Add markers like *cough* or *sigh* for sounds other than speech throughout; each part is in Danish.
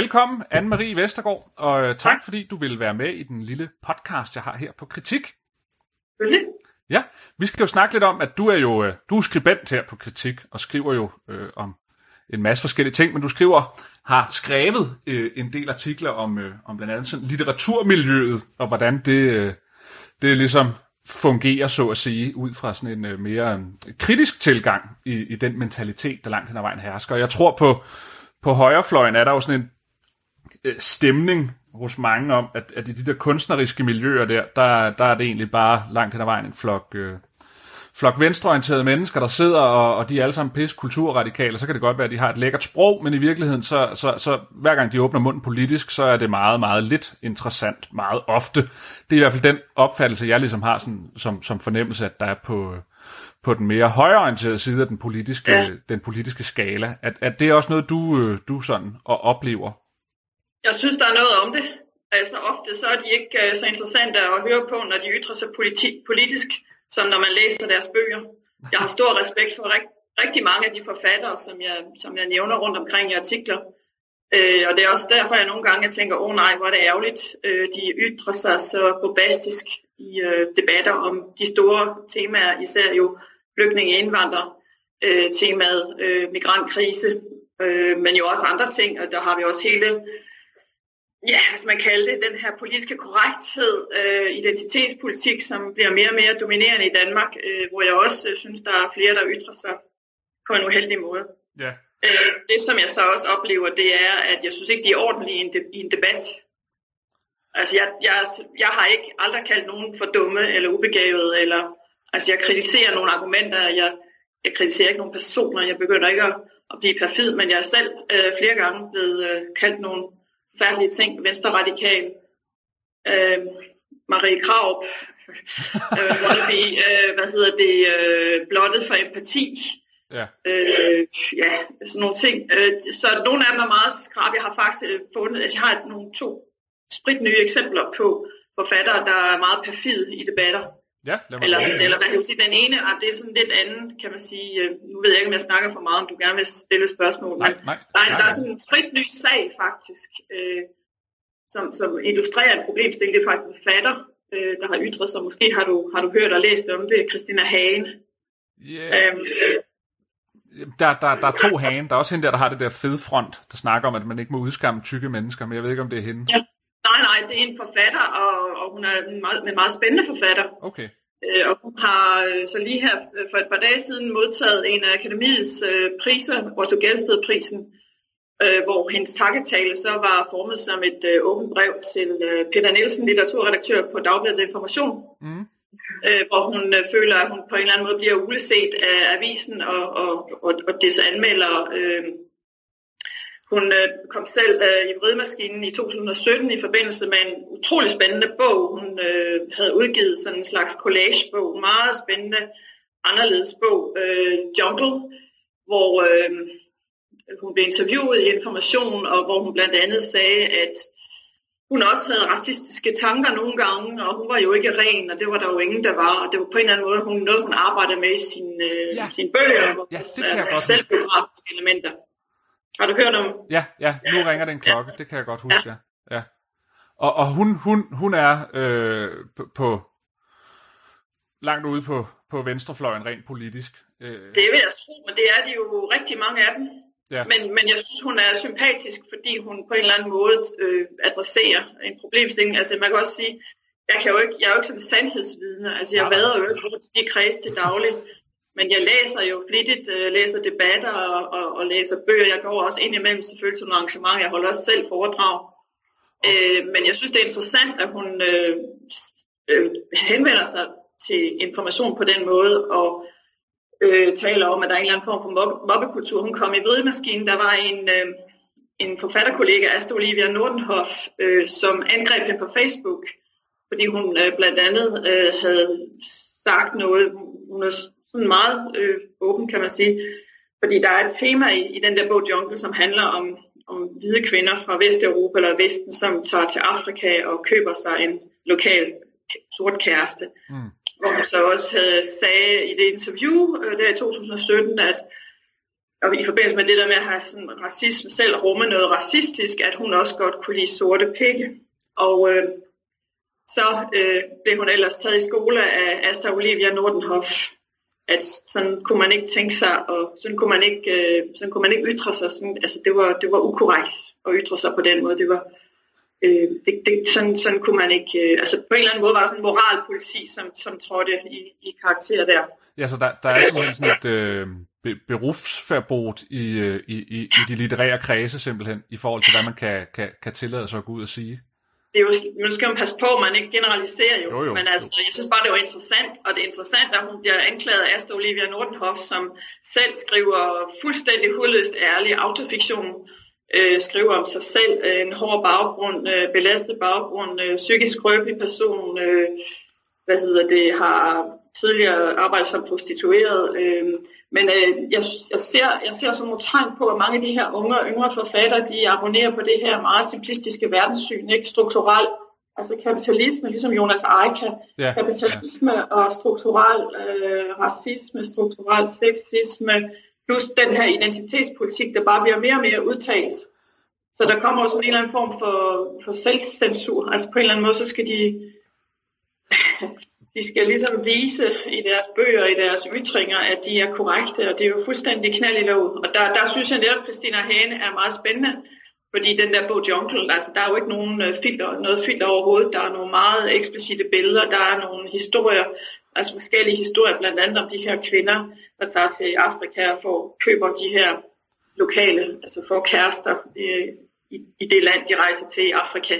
velkommen, Anne-Marie Vestergaard, og øh, tak, tak fordi du vil være med i den lille podcast, jeg har her på Kritik. Selvfølgelig. Ja, vi skal jo snakke lidt om, at du er jo øh, du er skribent her på Kritik, og skriver jo øh, om en masse forskellige ting, men du skriver, har skrevet øh, en del artikler om, øh, om blandt andet sådan litteraturmiljøet, og hvordan det, øh, det ligesom fungerer, så at sige, ud fra sådan en øh, mere øh, kritisk tilgang i, i den mentalitet, der langt hen ad vejen hersker. Og jeg tror på, på højrefløjen er der jo sådan en stemning hos mange om, at, at i de der kunstneriske miljøer der, der, der er det egentlig bare langt hen ad vejen en flok, øh, flok venstreorienterede mennesker, der sidder, og, og de er alle sammen pisse kulturradikale, så kan det godt være, at de har et lækkert sprog, men i virkeligheden, så, så, så hver gang de åbner munden politisk, så er det meget, meget lidt interessant, meget ofte. Det er i hvert fald den opfattelse, jeg ligesom har sådan, som, som fornemmelse, at der er på, på den mere højreorienterede side af den politiske, ja. den politiske skala. At, at det er også noget, du, øh, du sådan og oplever? Jeg synes, der er noget om det. Altså ofte så er de ikke uh, så interessante at høre på, når de ytrer sig politi- politisk, som når man læser deres bøger. Jeg har stor respekt for rigt- rigtig mange af de forfattere, som jeg, som jeg nævner rundt omkring i artikler. Uh, og det er også derfor, jeg nogle gange tænker, åh oh, nej, hvor er det ærgerligt. Uh, de ytrer sig så bombastisk i uh, debatter om de store temaer, især jo flygtninge indvandrere, uh, temaet uh, migrantkrise, uh, men jo også andre ting, og der har vi også hele ja, hvis man kalder det, den her politiske korrekthed, øh, identitetspolitik, som bliver mere og mere dominerende i Danmark, øh, hvor jeg også øh, synes, der er flere, der ytrer sig på en uheldig måde. Ja. Øh, det, som jeg så også oplever, det er, at jeg synes ikke, de er ordentlige i en, de, i en debat. Altså, jeg, jeg, jeg har ikke aldrig kaldt nogen for dumme eller ubegavede, eller, altså, jeg kritiserer nogle argumenter, jeg, jeg kritiserer ikke nogle personer, jeg begynder ikke at, at blive perfid, men jeg er selv øh, flere gange blevet øh, kaldt nogle forfærdelige ting. Venstre Radikal, øh, Marie Kraup, øh, *laughs* wannabe, øh, hvad hedder det, øh, blottet for empati. Ja. Øh, ja, sådan nogle ting. Øh, så nogle af dem er meget skrab. Jeg har faktisk øh, fundet, at jeg har nogle to spritnye eksempler på forfattere, der er meget perfide i debatter. Ja, eller, eller hvad kan man sige, den ene, ah, det er sådan lidt anden, kan man sige, øh, nu ved jeg ikke, om jeg snakker for meget, om du gerne vil stille spørgsmål. Nej, nej. Der, er, der er sådan en spritny sag faktisk, øh, som, som illustrerer en problemstilling. Det er faktisk en forfatter, øh, der har ytret sig. Måske har du, har du hørt og læst om det, Christina Hagen. Yeah. Øhm, der, der, der er to hagen. Der er også hende der, der har det der fede front, der snakker om, at man ikke må udskamme tykke mennesker, men jeg ved ikke, om det er hende. Ja. Nej, nej, det er en forfatter, og, og hun er en meget, en meget spændende forfatter. Okay. Øh, og hun har øh, så lige her øh, for et par dage siden modtaget en af akademiets øh, priser, Otto Gældsted-prisen, øh, hvor hendes takketale så var formet som et øh, åbent brev til øh, Peter Nielsen, litteraturredaktør på Dagbladet Information, mm. øh, hvor hun øh, føler, at hun på en eller anden måde bliver uleset af avisen og, og, og, og dets anmeldere. Øh, hun øh, kom selv øh, i vridemaskinen i 2017 i forbindelse med en utrolig spændende bog. Hun øh, havde udgivet sådan en slags collagebog, meget spændende, anderledes bog, øh, Jungle, hvor øh, hun blev interviewet i Information, og hvor hun blandt andet sagde, at hun også havde racistiske tanker nogle gange, og hun var jo ikke ren, og det var der jo ingen, der var. Og det var på en eller anden måde hun, noget, hun arbejdede med i sin, øh, ja. sine bøger, ja, ja, det kan godt selvbiografiske elementer. Har du hørt om? Ja, ja, nu ja. ringer den klokke, ja. det kan jeg godt huske, ja. ja. ja. Og, og hun, hun, hun er øh, på, på langt ude på, på venstrefløjen rent politisk. Øh. Det vil jeg tro, men det er de jo rigtig mange af dem. Ja. Men, men jeg synes, hun er sympatisk, fordi hun på en eller anden måde øh, adresserer en problemstilling. Altså man kan også sige, jeg, kan jo ikke, jeg er jo ikke sådan sandhedsvidne. Altså jeg vader jo ikke rundt de kreds til daglig. Men jeg læser jo flittigt, øh, læser debatter og, og, og læser bøger. Jeg går også ind imellem selvfølgelig til nogle arrangementer. Jeg holder også selv foredrag. Øh, men jeg synes, det er interessant, at hun øh, øh, henvender sig til information på den måde, og øh, taler om, at der er en eller anden form for mobbekultur. Hun kom i vridemaskinen. Der var en, øh, en forfatterkollega, Asta Olivia Nordenhoff, øh, som angreb hende på Facebook, fordi hun øh, blandt andet øh, havde sagt noget, hun havde sådan meget øh, åben, kan man sige. Fordi der er et tema i, i den der bog Jungle, som handler om, om hvide kvinder fra Vesteuropa eller Vesten, som tager til Afrika og køber sig en lokal sort kæreste. Mm. Hvor hun så også havde sagde i det interview øh, der i 2017, at og i forbindelse med det der med at have sådan racisme selv rumme noget racistisk, at hun også godt kunne lide sorte pikke. Og øh, så øh, blev hun ellers taget i skole af Asta Olivia Nordenhoff, at sådan kunne man ikke tænke sig, og sådan kunne man ikke, øh, sådan kunne man ikke ytre sig. Sådan, altså det var, det var ukorrekt at ytre sig på den måde. Det var, øh, det, det, sådan, sådan kunne man ikke, øh, altså på en eller anden måde var der sådan en moralpoliti, som, som trådte i, i karakter der. Ja, så der, der er simpelthen sådan et øh, be, berufsverbot i, øh, i, i, i de litterære kredse simpelthen, i forhold til hvad man kan, kan, kan tillade sig at gå ud og sige det er jo, nu skal man passe på, man ikke generaliserer jo. jo, jo. Men altså, jeg synes bare, det var interessant, og det er interessant, at hun bliver anklaget af Asta Olivia Nordenhoff, som selv skriver fuldstændig hudløst ærlig autofiktion, øh, skriver om sig selv, øh, en hård baggrund, øh, belastet baggrund, øh, psykisk skrøbelig person, øh, hvad hedder det, har tidligere arbejdet som prostitueret, øh, men øh, jeg, jeg, ser, jeg ser sådan nogle tegn på, at mange af de her unge og yngre forfattere, de abonnerer på det her meget simplistiske verdenssyn, ikke strukturel, altså kapitalisme, ligesom Jonas Eika, ja, kapitalisme ja. og strukturel øh, racisme, strukturel sexisme, plus den her identitetspolitik, der bare bliver mere og mere udtalt. Så der kommer også en eller anden form for, for selvcensur. Altså på en eller anden måde, så skal de de skal ligesom vise i deres bøger, i deres ytringer, at de er korrekte, og det er jo fuldstændig knald i lov. Og der, der synes jeg netop, at Christina Hane er meget spændende, fordi den der bog Jungle, altså der er jo ikke nogen øh, filter, noget filter overhovedet, der er nogle meget eksplicite billeder, der er nogle historier, altså forskellige historier, blandt andet om de her kvinder, der tager til Afrika og får, køber de her lokale, altså får kærester øh, i, i det land, de rejser til i Afrika.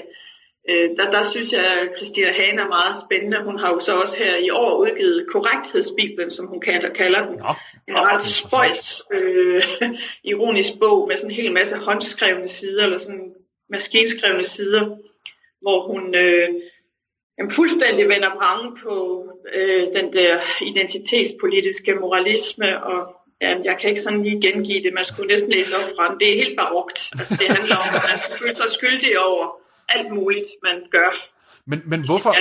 Øh, der, der synes jeg, at Christina Hane er meget spændende. Hun har jo så også her i år udgivet korrekthedsbibelen, som hun kalder, kalder den. Ja. En ret spøjs, øh, *laughs* ironisk bog med sådan en hel masse håndskrevne sider, eller sådan maskinskrevne sider, hvor hun øh, jamen, fuldstændig vender brangen på øh, den der identitetspolitiske moralisme, og jamen, jeg kan ikke sådan lige gengive det, man skulle næsten læse op fra den. Det er helt barokt. Altså, det handler om, at man skal føle sig skyldig over alt muligt, man gør. Men, men hvorfor,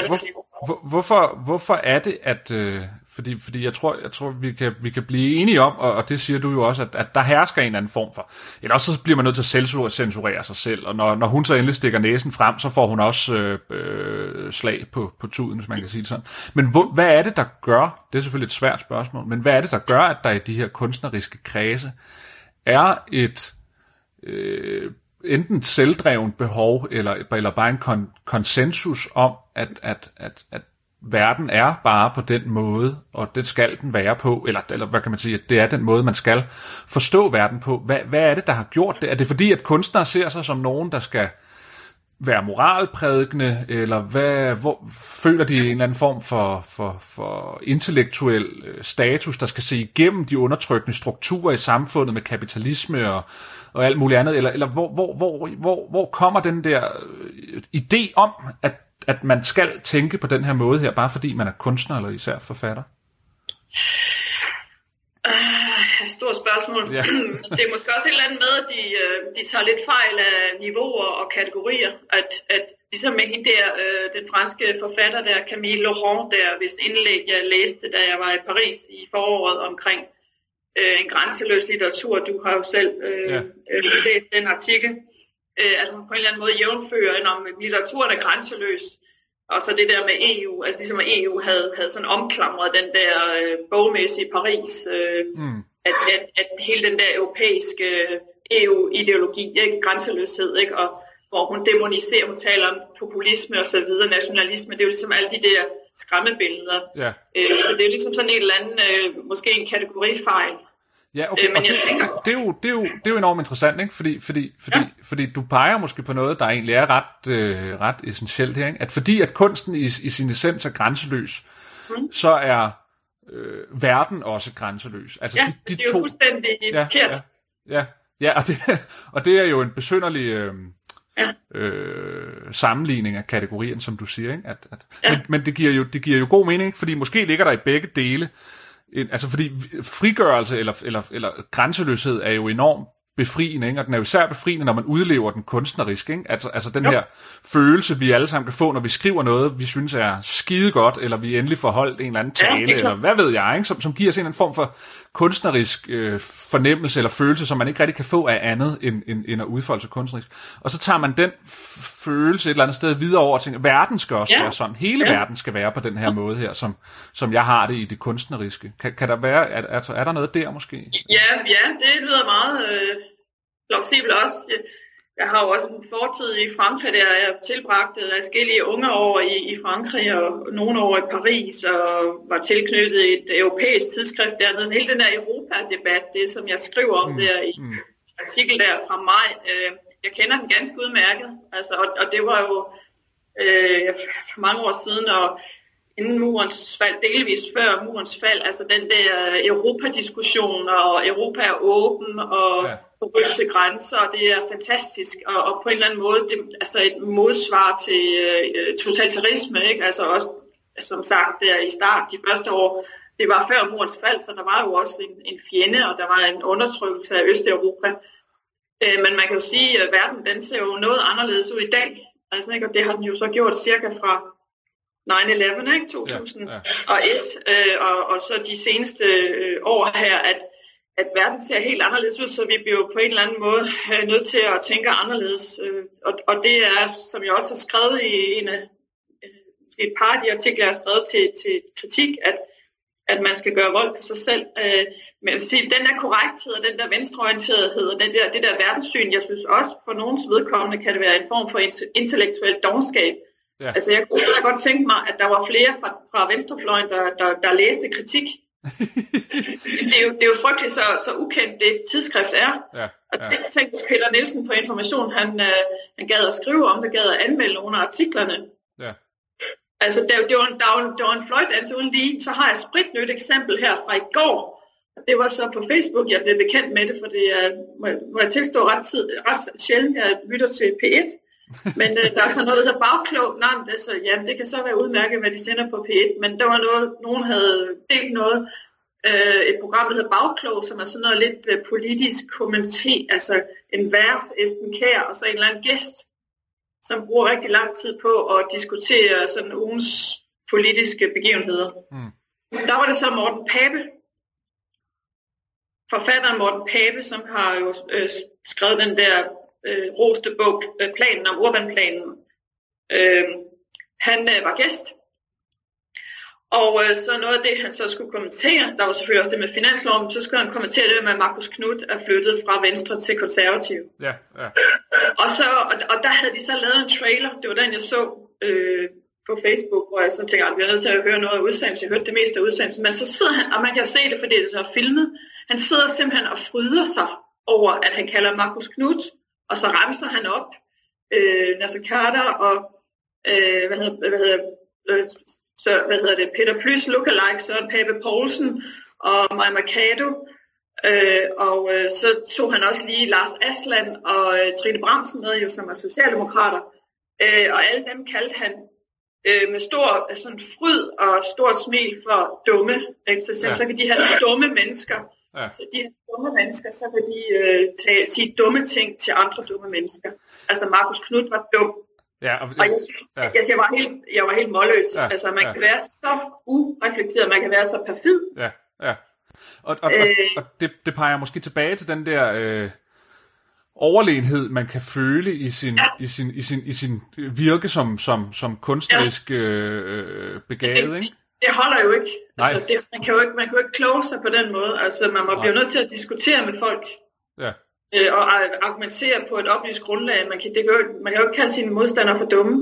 hvor, hvorfor, hvorfor er det, at... Øh, fordi, fordi jeg tror, jeg tror vi, kan, vi kan blive enige om, og, og det siger du jo også, at, at der hersker en eller anden form for... Eller også så bliver man nødt til at censurere sig selv, og når, når hun så endelig stikker næsen frem, så får hun også øh, øh, slag på, på tuden, hvis man kan sige det sådan. Men hvor, hvad er det, der gør... Det er selvfølgelig et svært spørgsmål, men hvad er det, der gør, at der i de her kunstneriske kredse er et... Øh, enten et behov, eller, eller bare en kon- konsensus om, at, at, at, at verden er bare på den måde, og det skal den være på, eller, eller hvad kan man sige, at det er den måde, man skal forstå verden på. Hvad, hvad er det, der har gjort det? Er det fordi, at kunstnere ser sig som nogen, der skal være moralprædikende, eller hvad, hvor, føler de en eller anden form for, for, for intellektuel øh, status, der skal se igennem de undertrykkende strukturer i samfundet med kapitalisme og, og alt muligt andet, eller, eller hvor, hvor, hvor, hvor, hvor kommer den der øh, idé om, at, at man skal tænke på den her måde her, bare fordi man er kunstner eller især forfatter? Uh, stort spørgsmål. Ja. *clears throat* det er måske også et eller andet med, at de, øh, de tager lidt fejl af niveauer og kategorier. At, at ligesom med hende der, øh, den franske forfatter der, Camille Laurent, der hvis indlæg jeg læste, da jeg var i Paris i foråret omkring øh, en grænseløs litteratur. Du har jo selv øh, ja. øh, læst den artikel. Øh, at hun på en eller anden måde jævnfører, om litteraturen er grænseløs. Og så det der med EU, altså ligesom at EU havde, havde sådan omklamret den der øh, bogmæssige Paris, øh, mm. At, at, at hele den der europæiske EU-ideologi, ikke? grænseløshed, ikke? og hvor hun demoniserer, hun taler om populisme og så videre, nationalisme, det er jo ligesom alle de der skræmmebilleder. Ja. Øh, så det er ligesom sådan en eller anden, øh, måske en kategorifejl. Ja, okay, øh, men jeg det, tænker... det, er jo, det, er jo, det er jo enormt interessant, ikke? Fordi, fordi, fordi, ja. fordi du peger måske på noget, der egentlig er ret, øh, ret essentielt her, ikke? At fordi at kunsten i, i sin essens er grænseløs, mm. så er øh, verden også grænseløs. Altså, ja, de, de det er to... jo fuldstændig ja. Ja, ja, ja og, det, *laughs* og det er jo en besynderlig... Øh, ja. øh, sammenligning af kategorien, som du siger. Ikke? At, at, ja. men, men det giver, jo, det giver jo god mening, fordi måske ligger der i begge dele, en, altså fordi frigørelse eller, eller, eller grænseløshed er jo enormt befriende, ikke? og den er jo især befriende, når man udlever den kunstnerisk. Ikke? Altså, altså den jo. her følelse, vi alle sammen kan få, når vi skriver noget, vi synes er skide godt, eller vi endelig får holdt en eller anden tale, ja, eller hvad ved jeg, ikke? Som, som giver os en eller anden form for kunstnerisk øh, fornemmelse eller følelse, som man ikke rigtig kan få af andet end, end, end at udfolde sig kunstnerisk. Og så tager man den følelse et eller andet sted videre over og tænker, verden skal også ja. være sådan. Hele ja. verden skal være på den her måde her, som, som jeg har det i det kunstneriske. Kan, kan der være, er, er, er der noget der måske? Ja, ja det lyder meget plausibelt også. Jeg har jo også en fortid i Frankrig, der jeg tilbragte adskillige unge år i, i Frankrig og nogle år i Paris og var tilknyttet et europæisk tidsskrift dernede. Så hele den der Europa-debat, det som jeg skriver om mm. der i mm. artikel der fra maj, øh, jeg kender den ganske udmærket. Altså, og, og det var jo øh, for mange år siden, og inden murens fald, delvis før murens fald, altså den der Europa-diskussion, og Europa er åben, og ja. Porøse grænser, det er fantastisk, og, og på en eller anden måde, det, altså et modsvar til øh, totalitarisme, ikke? altså også, som sagt, der i start, de første år, det var før murens fald, så der var jo også en, en fjende, og der var en undertrykkelse af Østeuropa. Øh, men man kan jo sige, at verden den ser jo noget anderledes ud i dag, altså, ikke? og det har den jo så gjort cirka fra 9-11, ikke? 2001, ja, ja. Øh, og, og så de seneste øh, år her, at, at verden ser helt anderledes ud, så vi bliver på en eller anden måde øh, nødt til at tænke anderledes. Øh, og, og det er, som jeg også har skrevet i en af et par af de artikler, jeg har skrevet til, til kritik, at, at man skal gøre vold på sig selv. Øh, men jeg sige, den der korrekthed og den der venstreorienterethed og den der, det der verdenssyn, jeg synes også for nogens vedkommende kan det være en form for intellektuel dogenskab. Ja. Altså jeg kunne godt tænke mig, at der var flere fra, fra venstrefløjen, der, der, der læste kritik. Det, er jo, det er jo frygteligt så, så ukendt det tidsskrift er. Ja, og ja. tænk, hvis Peter Nielsen på Information, han, øh, han gad at skrive om det, gad at anmelde nogle af artiklerne. Ja. Altså, det, det, var en, der, var en, der var en fløjtdans uden lige. Så har jeg et spritnyt eksempel her fra i går. Det var så på Facebook, jeg blev bekendt med det, for det er, må, må jeg tilstå ret, tid, ret sjældent, jeg lytter til P1. Men øh, der er så noget, der hedder bagklog. Nej, det, så, ja, det kan så være udmærket, hvad de sender på P1. Men der var noget, nogen havde delt noget, øh, et program, der hedder Bagklog, som er sådan noget lidt øh, politisk kommenté, altså en vært, Esben Kær, og så en eller anden gæst, som bruger rigtig lang tid på at diskutere sådan ugens politiske begivenheder. Mm. Der var det så Morten Pape, forfatteren Morten Pape, som har jo øh, skrevet den der øh, roste bog, øh, planen om urbanplanen. Øh, han øh, var gæst, og øh, så noget af det, han så skulle kommentere, der var selvfølgelig også det med finansloven, så skulle han kommentere det med, at Markus Knudt er flyttet fra Venstre til Konservativ. Ja, ja. *clears throat* Og, så, og, og der havde de så lavet en trailer, det var den, jeg så øh, på Facebook, hvor jeg så tænkte, at vi er nødt til at høre noget af udsendelsen. Jeg hørte det meste af udsendelsen, men så sidder han, og man kan jo se det, fordi det er så filmet, han sidder simpelthen og fryder sig over, at han kalder Markus Knudt og så ramser han op øh, Nasser Carter og øh, hvad hedder, hvad hedder, øh, så, hvad hedder det, Peter Plys lookalike, Søren Pape Poulsen og Maja Mercado. Øh, og øh, så tog han også lige Lars Asland og øh, Trine Bramsen med, jo, som er socialdemokrater. Øh, og alle dem kaldte han øh, med stor sådan fryd og stort smil for dumme. Ikke? Så, ja. så kan de her dumme mennesker Ja. Så de her dumme mennesker, så kan de øh, tage, sige dumme ting til andre dumme mennesker. Altså Markus Knudt var dum. Ja, og, og jeg, ja. jeg, jeg, var helt, jeg var helt målløs. Ja, altså man ja. kan være så ureflekteret, man kan være så perfid. Ja, ja. Og, og, øh, og, og det, det peger måske tilbage til den der... Øh, overlegenhed, man kan føle i sin, ja. i sin, i sin, i sin virke som, som, som kunstnerisk ja. øh, begavet, ikke? Det holder jo ikke. Nej. Altså, det, man, kan jo ikke man kan jo ikke kloge sig på den måde. Altså, man må blive nødt til at diskutere med folk. Ja. Øh, og argumentere på et oplyst grundlag. Man kan, det kan jo, man kan jo ikke kalde sine modstandere for dumme.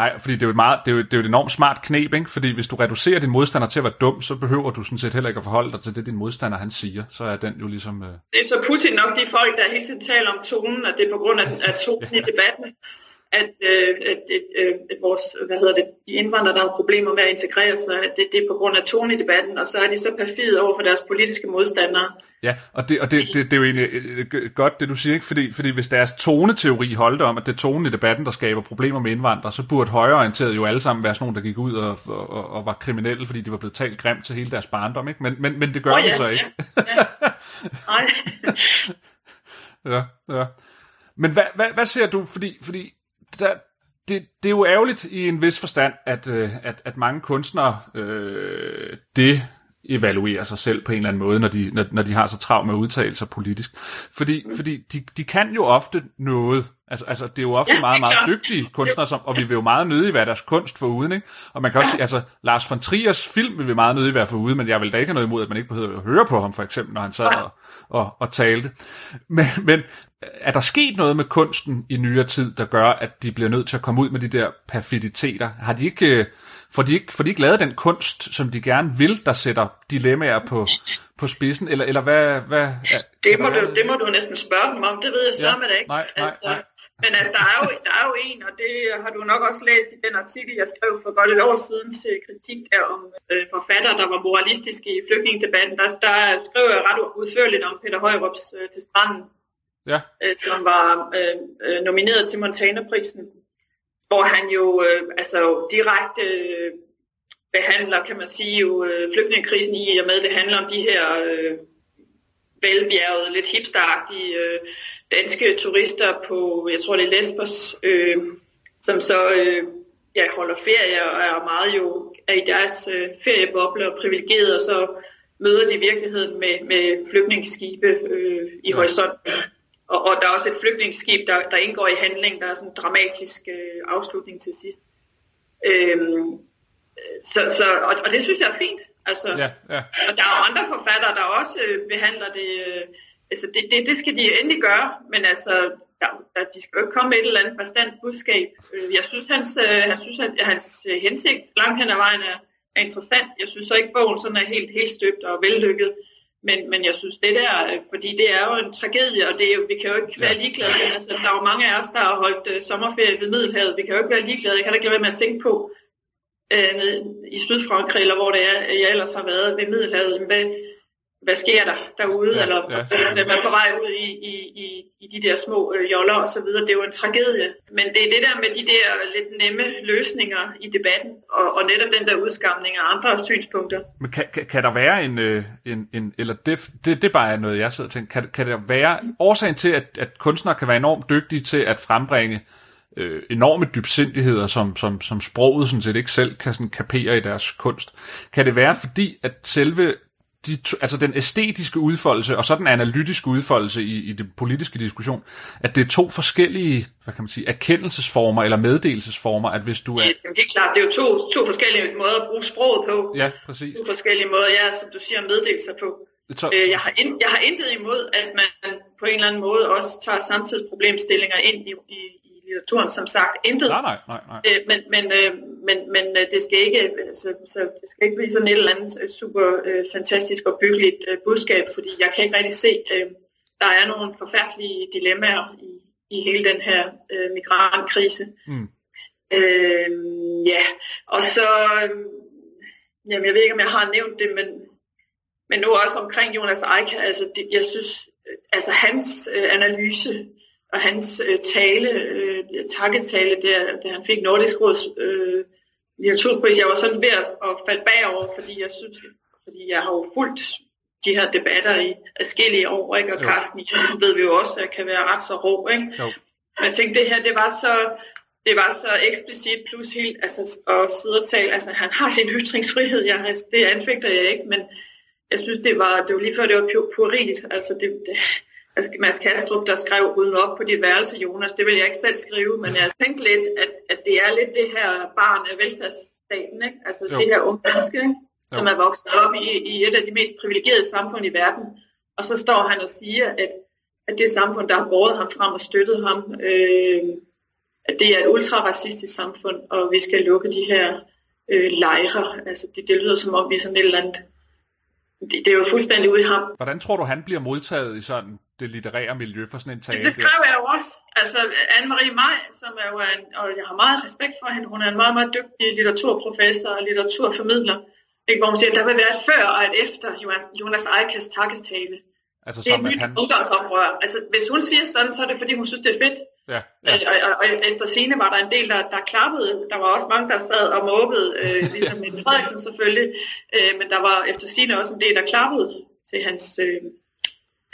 Nej, fordi det er jo et, meget, det er jo, det er jo et enormt smart knep, ikke? fordi hvis du reducerer din modstander til at være dum, så behøver du sådan set heller ikke at forholde dig til det, din modstander han siger. Så er den jo ligesom... Øh... Det er så Putin nok de folk, der hele tiden taler om tonen, at det er på grund af, af tonen i *laughs* debatten at, øh, at, øh, at vores, hvad hedder det, de indvandrere, der har problemer med at integrere sig, at det, det er på grund af tonen i debatten, og så er de så perfide over for deres politiske modstandere. Ja, og det, og det, det, det er jo egentlig øh, godt, det du siger, ikke? Fordi, fordi hvis deres toneteori holdt om, at det er tonen i debatten, der skaber problemer med indvandrere, så burde højreorienteret jo alle sammen være sådan nogle, der gik ud og, og, og var kriminelle, fordi de var blevet talt grimt til hele deres barndom, ikke? Men, men, men det gør oh, ja, de så ikke. Ja, ja. Nej. *laughs* ja, ja. Men hvad, hvad, hvad ser du, fordi, fordi der, det, det er jo ærgerligt i en vis forstand, at, øh, at, at mange kunstnere øh, det evaluerer sig selv på en eller anden måde, når de, når, når de har så travlt med udtalelser politisk. Fordi, fordi de, de kan jo ofte noget. Altså, altså det er jo ofte ja, meget, meget dygtige kunstnere, som, og vi vil jo meget nødig være deres kunst for uden, ikke? Og man kan også sige, altså, Lars von Triers film vil vi meget nødig være for ude, men jeg vil da ikke have noget imod, at man ikke behøver at høre på ham, for eksempel, når han sad og, og, og talte. Men, men er der sket noget med kunsten i nyere tid, der gør, at de bliver nødt til at komme ud med de der perfiditeter? Har de ikke Får de ikke, får de ikke lavet den kunst, som de gerne vil, der sætter dilemmaer på, på spidsen? Eller, eller hvad, hvad er, det, må du, det må du næsten spørge dem om. Det ved jeg så ja, med det ikke. Nej, nej, altså, nej. Men altså, der er, jo, der er jo en, og det har du nok også læst i den artikel, jeg skrev for godt et år siden til kritik af om øh, forfatter, der var moralistiske i flygtningedebatten. Der, der skrev jeg ret udførligt om Peter Højrups øh, til stranden, ja. øh, som var øh, øh, nomineret til Montana-prisen hvor han jo øh, altså direkte øh, behandler, kan man sige, jo øh, flygtningekrisen i og med, det handler om de her øh, velbjergede, lidt hipsteragtige øh, danske turister på, jeg tror det er Lesbos, øh, som så øh, ja, holder ferie og er meget jo er i deres øh, ferieboble og privilegeret, og så møder de virkeligheden med, med flygtningeskibe øh, i ja. horisonten. Og, og der er også et flygtningsskib, der, der indgår i handling. Der er sådan en dramatisk øh, afslutning til sidst. Øhm, så, så, og, og det synes jeg er fint. Altså, ja, ja. Og der er jo andre forfattere, der også øh, behandler det. Øh, altså det, det, det skal de endelig gøre, men altså, der, der, de skal jo ikke komme med et eller andet bestandt budskab. Øh, jeg synes, hans, øh, jeg synes at hans øh, hensigt langt hen ad vejen er, er interessant. Jeg synes så ikke, bogen sådan er helt, helt støbt og vellykket. Men, men jeg synes det der, øh, fordi det er jo en tragedie, og det er vi kan jo ikke være ligeglade. Altså, der er jo mange af os, der har holdt uh, sommerferie ved Middelhavet. Vi kan jo ikke være ligeglade. Jeg kan da ikke lade være med at tænke på uh, i Sydfrankrig, eller hvor det er, jeg ellers har været ved Middelhavet. Hvad, hvad sker der derude, ja, eller ja. hvem er på vej ud i, i, i, i de der små øh, joller og så videre. Det er jo en tragedie. Men det er det der med de der lidt nemme løsninger i debatten, og, og netop den der udskamning af andre synspunkter. Men kan, kan, kan der være en, øh, en, en eller det, det, det bare er noget, jeg sidder og tænker, kan, kan der være årsagen til, at, at kunstnere kan være enormt dygtige til at frembringe øh, enorme dybsindigheder, som, som, som sproget sådan set ikke selv kan sådan kapere i deres kunst. Kan det være, fordi at selve de, altså den æstetiske udfoldelse og så den analytiske udfoldelse i, i den politiske diskussion, at det er to forskellige, hvad kan man sige, erkendelsesformer eller meddelelsesformer, at hvis du er... Ja, det er klart, det er jo to, to forskellige måder at bruge sproget på. Ja, præcis. To forskellige måder, ja, som du siger, meddelelser på. Så, øh, jeg, har ind, jeg har intet imod, at man på en eller anden måde også tager samtidsproblemstillinger ind i, i, litteraturen, som sagt. Intet. Nej, nej, nej. nej. Øh, men, men, øh, men, men øh, det skal ikke så, så det skal ikke blive sådan et eller andet øh, super øh, fantastisk og byggeligt øh, budskab, fordi jeg kan ikke rigtig se, øh, der er nogle forfærdelige dilemmaer i, i hele den her øh, migrantkrise. Mm. Øh, ja, og så, øh, jamen jeg ved ikke, om jeg har nævnt det, men, men nu også omkring Jonas Eika, altså det, jeg synes, altså hans øh, analyse og hans øh, tale, øh, takketale, der, da han fik Nordisk Råds øh, litteraturpris, jeg var sådan ved at falde bagover, fordi jeg synes, fordi jeg har jo fulgt de her debatter i adskillige år, ikke? og jo. Carsten Jensen ved vi jo også, at kan være ret så rå. Ikke? Jo. Men jeg tænkte, det her, det var så, det var så eksplicit, plus helt, altså, at sidde og tale, altså han har sin ytringsfrihed, jeg, det anfægter jeg ikke, men jeg synes, det var, det var lige før, det var puridigt, altså det, det, Mads Kastrup, der skrev uden op på dit værelse, Jonas. Det vil jeg ikke selv skrive, men jeg tænkte lidt, at, at det er lidt det her barn af velfærdsstaten, ikke? altså jo. det her unge menneske, ikke? som er vokset op i, i et af de mest privilegerede samfund i verden. Og så står han og siger, at, at det samfund, der har båret ham frem og støttet ham, øh, at det er et ultraracistisk samfund, og vi skal lukke de her øh, lejre. Altså det, det lyder som om, vi er sådan et eller andet det, det er jo fuldstændig ude i ham. Hvordan tror du, han bliver modtaget i sådan det litterære miljø for sådan en tale? Det, skrev jeg jo også. Altså, Anne-Marie Maj, som er jo en, og jeg har meget respekt for hende, hun er en meget, meget dygtig litteraturprofessor og litteraturformidler, ikke, hvor hun siger, at der vil være et før og et efter Jonas Eikas takkestale. Altså, det er et nyt han... ungdomsoprør. Altså, hvis hun siger sådan, så er det fordi, hun synes, det er fedt. Ja, ja. Øh, og, og, og, efter scene var der en del, der, der klappede. Der var også mange, der sad og måbede, øh, *laughs* ligesom Mette Frederiksen selvfølgelig. Øh, men der var efter scene også en del, der klappede til hans øh,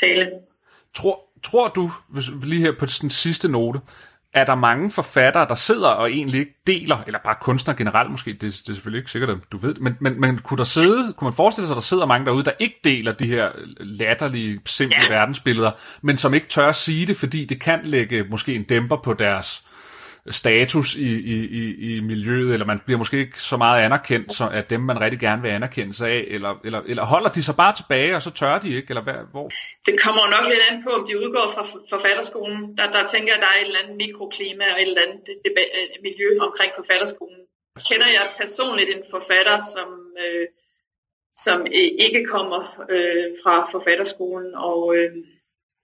tale. Tror, tror du, hvis, lige her på den sidste note, er der mange forfattere, der sidder og egentlig ikke deler, eller bare kunstnere generelt måske, det, det er selvfølgelig ikke sikkert, at du ved men, men, men kunne der sidde, kunne man forestille sig, at der sidder mange derude, der ikke deler de her latterlige, simple ja. verdensbilleder, men som ikke tør at sige det, fordi det kan lægge måske en dæmper på deres status i, i, i, i miljøet, eller man bliver måske ikke så meget anerkendt så at dem, man rigtig gerne vil anerkende sig af, eller, eller, eller holder de sig bare tilbage, og så tør de ikke, eller hvad, hvor? Det kommer nok lidt an på, om de udgår fra forfatterskolen. Der, der tænker jeg, at der er et eller andet mikroklima og et eller andet debat, øh, miljø omkring forfatterskolen. Kender jeg personligt en forfatter, som, øh, som ikke kommer øh, fra forfatterskolen, og øh,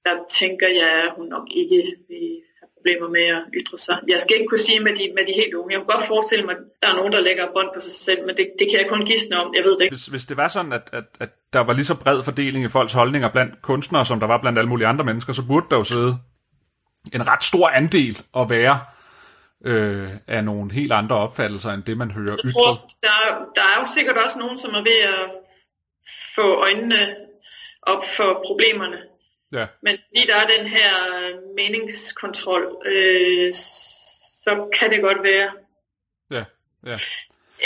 der tænker jeg, at hun nok ikke vil problemer med at ytre sig. Jeg skal ikke kunne sige med de, med de helt unge. Jeg kan godt forestille mig, at der er nogen, der lægger bånd på sig selv, men det, det kan jeg kun gisne om. Jeg ved det ikke. Hvis, hvis det var sådan, at, at, at der var lige så bred fordeling i folks holdninger blandt kunstnere, som der var blandt alle mulige andre mennesker, så burde der jo sidde en ret stor andel at være øh, af nogle helt andre opfattelser, end det man hører jeg tror, der, der er jo sikkert også nogen, som er ved at få øjnene op for problemerne. Ja. Men fordi der er den her meningskontrol, øh, så kan det godt være. Ja, ja.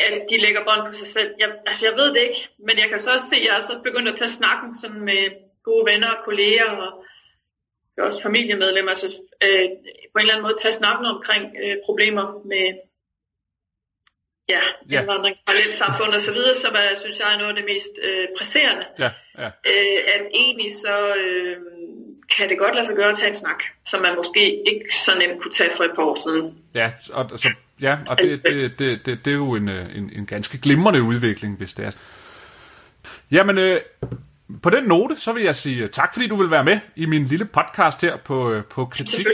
At de lægger bånd på sig selv. Jeg, altså jeg ved det ikke, men jeg kan så også se, at jeg er så begyndt at tage snakken sådan med gode venner og kolleger og også familiemedlemmer, altså øh, på en eller anden måde tage snakken omkring øh, problemer med ja, ja. indvandring, parallelt samfund og så videre, så hvad synes jeg er noget af det mest øh, presserende. Ja, ja. Øh, at egentlig så øh, kan det godt lade sig gøre at tage en snak, som man måske ikke så nemt kunne tage for et par år siden. Ja, og, altså, ja, og det, det, det, det, det er jo en, øh, en, en ganske glimrende udvikling, hvis det er. Jamen, øh, på den note, så vil jeg sige tak, fordi du vil være med i min lille podcast her på, øh, på Kritik.